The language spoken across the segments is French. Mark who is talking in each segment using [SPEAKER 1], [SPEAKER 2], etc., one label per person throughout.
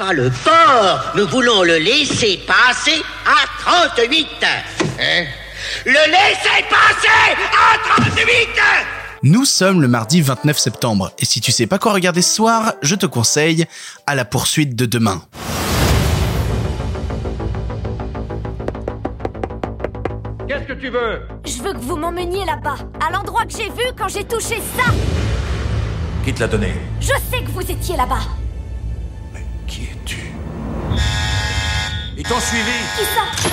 [SPEAKER 1] Pas le port, nous voulons le laisser passer à 38.
[SPEAKER 2] Hein?
[SPEAKER 1] Le laisser passer à 38
[SPEAKER 3] Nous sommes le mardi 29 septembre, et si tu sais pas quoi regarder ce soir, je te conseille à la poursuite de demain.
[SPEAKER 4] Qu'est-ce que tu veux?
[SPEAKER 5] Je veux que vous m'emmeniez là-bas, à l'endroit que j'ai vu quand j'ai touché ça.
[SPEAKER 6] Qui te l'a donné?
[SPEAKER 5] Je sais que vous étiez là-bas.
[SPEAKER 6] T'ont suivi
[SPEAKER 5] Qui ça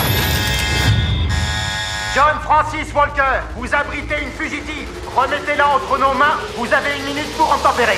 [SPEAKER 4] John Francis Walker, vous abritez une fugitive. Remettez-la entre nos mains, vous avez une minute pour en tempérer.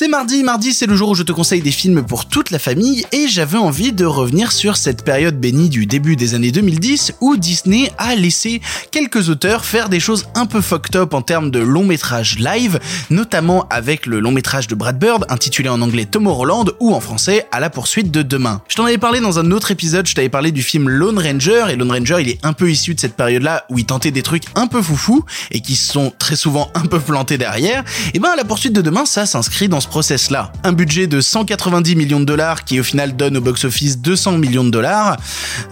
[SPEAKER 3] C'est mardi, mardi c'est le jour où je te conseille des films pour toute la famille et j'avais envie de revenir sur cette période bénie du début des années 2010 où Disney a laissé quelques auteurs faire des choses un peu fucked up en termes de long métrage live, notamment avec le long métrage de Brad Bird intitulé en anglais Tomorrowland ou en français À la poursuite de demain. Je t'en avais parlé dans un autre épisode, je t'avais parlé du film Lone Ranger et Lone Ranger il est un peu issu de cette période là où il tentait des trucs un peu foufou et qui sont très souvent un peu plantés derrière. Et ben à la poursuite de demain ça s'inscrit dans ce process-là. Un budget de 190 millions de dollars qui au final donne au box-office 200 millions de dollars,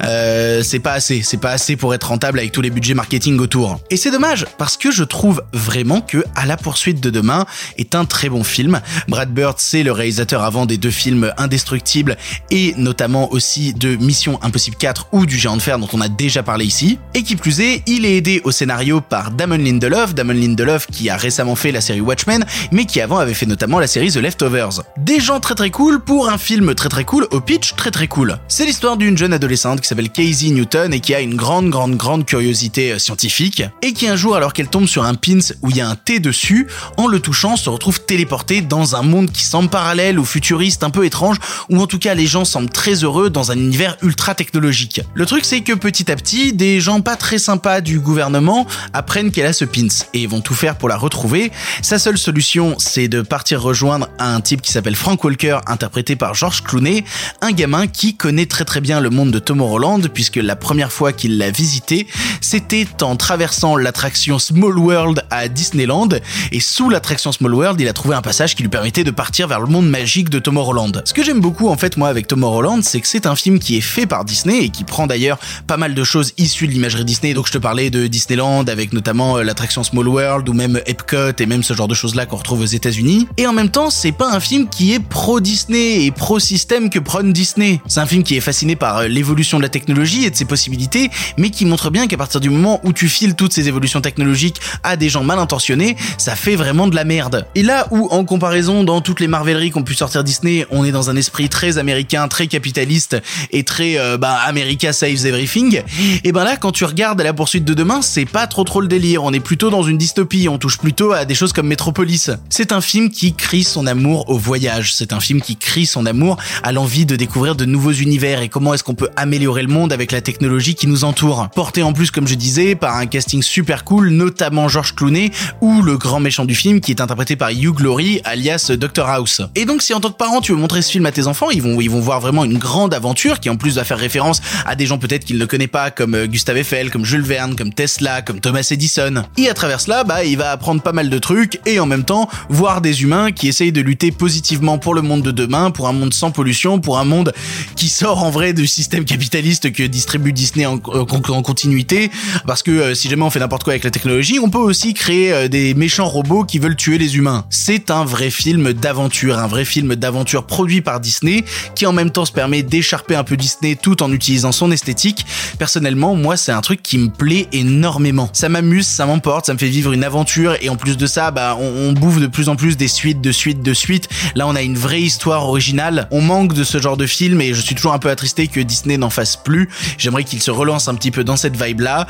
[SPEAKER 3] euh, c'est pas assez. C'est pas assez pour être rentable avec tous les budgets marketing autour. Et c'est dommage parce que je trouve vraiment que À la poursuite de demain est un très bon film. Brad Bird, c'est le réalisateur avant des deux films Indestructibles et notamment aussi de Mission Impossible 4 ou du Géant de Fer dont on a déjà parlé ici. Et qui plus est, il est aidé au scénario par Damon Lindelof, Damon Lindelof qui a récemment fait la série Watchmen, mais qui avant avait fait notamment la série The Leftovers. Des gens très très cool pour un film très très cool au pitch très très cool. C'est l'histoire d'une jeune adolescente qui s'appelle Casey Newton et qui a une grande grande grande curiosité euh, scientifique et qui un jour alors qu'elle tombe sur un pins où il y a un T dessus, en le touchant se retrouve téléportée dans un monde qui semble parallèle ou futuriste un peu étrange ou en tout cas les gens semblent très heureux dans un univers ultra technologique. Le truc c'est que petit à petit des gens pas très sympas du gouvernement apprennent qu'elle a ce pins et vont tout faire pour la retrouver. Sa seule solution c'est de partir rejoindre un type qui s'appelle Frank Walker, interprété par George Clooney, un gamin qui connaît très très bien le monde de Tomorrowland, puisque la première fois qu'il l'a visité, c'était en traversant l'attraction Small World à Disneyland, et sous l'attraction Small World, il a trouvé un passage qui lui permettait de partir vers le monde magique de Tomorrowland. Ce que j'aime beaucoup en fait moi avec Tomorrowland, c'est que c'est un film qui est fait par Disney et qui prend d'ailleurs pas mal de choses issues de l'imagerie Disney, donc je te parlais de Disneyland avec notamment euh, l'attraction Small World ou même Epcot et même ce genre de choses là qu'on retrouve aux États-Unis. Et en même temps, c'est pas un film qui est pro-Disney et pro-système que prône Disney. C'est un film qui est fasciné par euh, l'évolution de la technologie et de ses possibilités, mais qui montre bien qu'à partir du moment où tu files toutes ces évolutions technologiques à des gens mal intentionnés, ça fait vraiment de la merde. Et là où, en comparaison, dans toutes les marveleries qu'ont pu sortir Disney, on est dans un esprit très américain, très capitaliste et très, euh, bah, America saves everything, et ben là, quand tu regardes à la poursuite de demain, c'est pas trop trop le délire. On est plutôt dans une dystopie, on touche plutôt à des choses comme Metropolis. C'est un film qui crie son amour au voyage. C'est un film qui crie son amour à l'envie de découvrir de nouveaux univers et comment est-ce qu'on peut améliorer le monde avec la technologie qui nous entoure? Porté en plus, comme je disais, par un casting super cool, notamment George Clooney ou le grand méchant du film qui est interprété par Hugh Glory, alias Dr House. Et donc, si en tant que parent tu veux montrer ce film à tes enfants, ils vont, ils vont voir vraiment une grande aventure qui en plus va faire référence à des gens peut-être qu'ils ne connaissent pas comme euh, Gustave Eiffel, comme Jules Verne, comme Tesla, comme Thomas Edison. Et à travers cela, bah, il va apprendre pas mal de trucs et en même temps voir des humains qui de lutter positivement pour le monde de demain, pour un monde sans pollution, pour un monde qui sort en vrai du système capitaliste que distribue Disney en, en continuité. Parce que euh, si jamais on fait n'importe quoi avec la technologie, on peut aussi créer euh, des méchants robots qui veulent tuer les humains. C'est un vrai film d'aventure, un vrai film d'aventure produit par Disney qui en même temps se permet d'écharper un peu Disney tout en utilisant son esthétique. Personnellement, moi, c'est un truc qui me plaît énormément. Ça m'amuse, ça m'emporte, ça me fait vivre une aventure et en plus de ça, bah, on bouffe de plus en plus des suites, de suites, de suites. Là, on a une vraie histoire originale. On manque de ce genre de film et je suis toujours un peu attristé que Disney n'en fasse plus. J'aimerais qu'il se relance un petit peu dans cette vibe-là.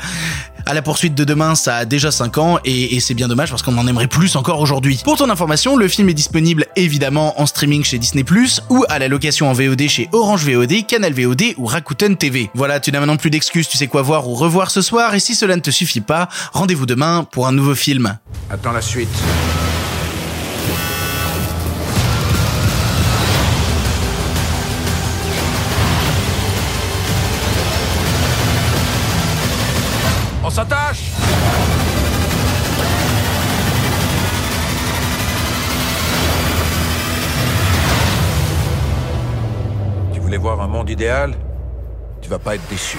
[SPEAKER 3] À la poursuite de demain, ça a déjà 5 ans et, c'est bien dommage parce qu'on en aimerait plus encore aujourd'hui. Pour ton information, le film est disponible évidemment en streaming chez Disney+, ou à la location en VOD chez Orange VOD, Canal VOD ou Rakuten TV. Voilà, tu n'as maintenant plus d'excuses, tu sais quoi voir ou revoir ce soir et si cela ne te suffit pas, rendez-vous demain pour un nouveau film.
[SPEAKER 6] Attends la suite. S'attache Tu voulais voir un monde idéal? Tu vas pas être déçu.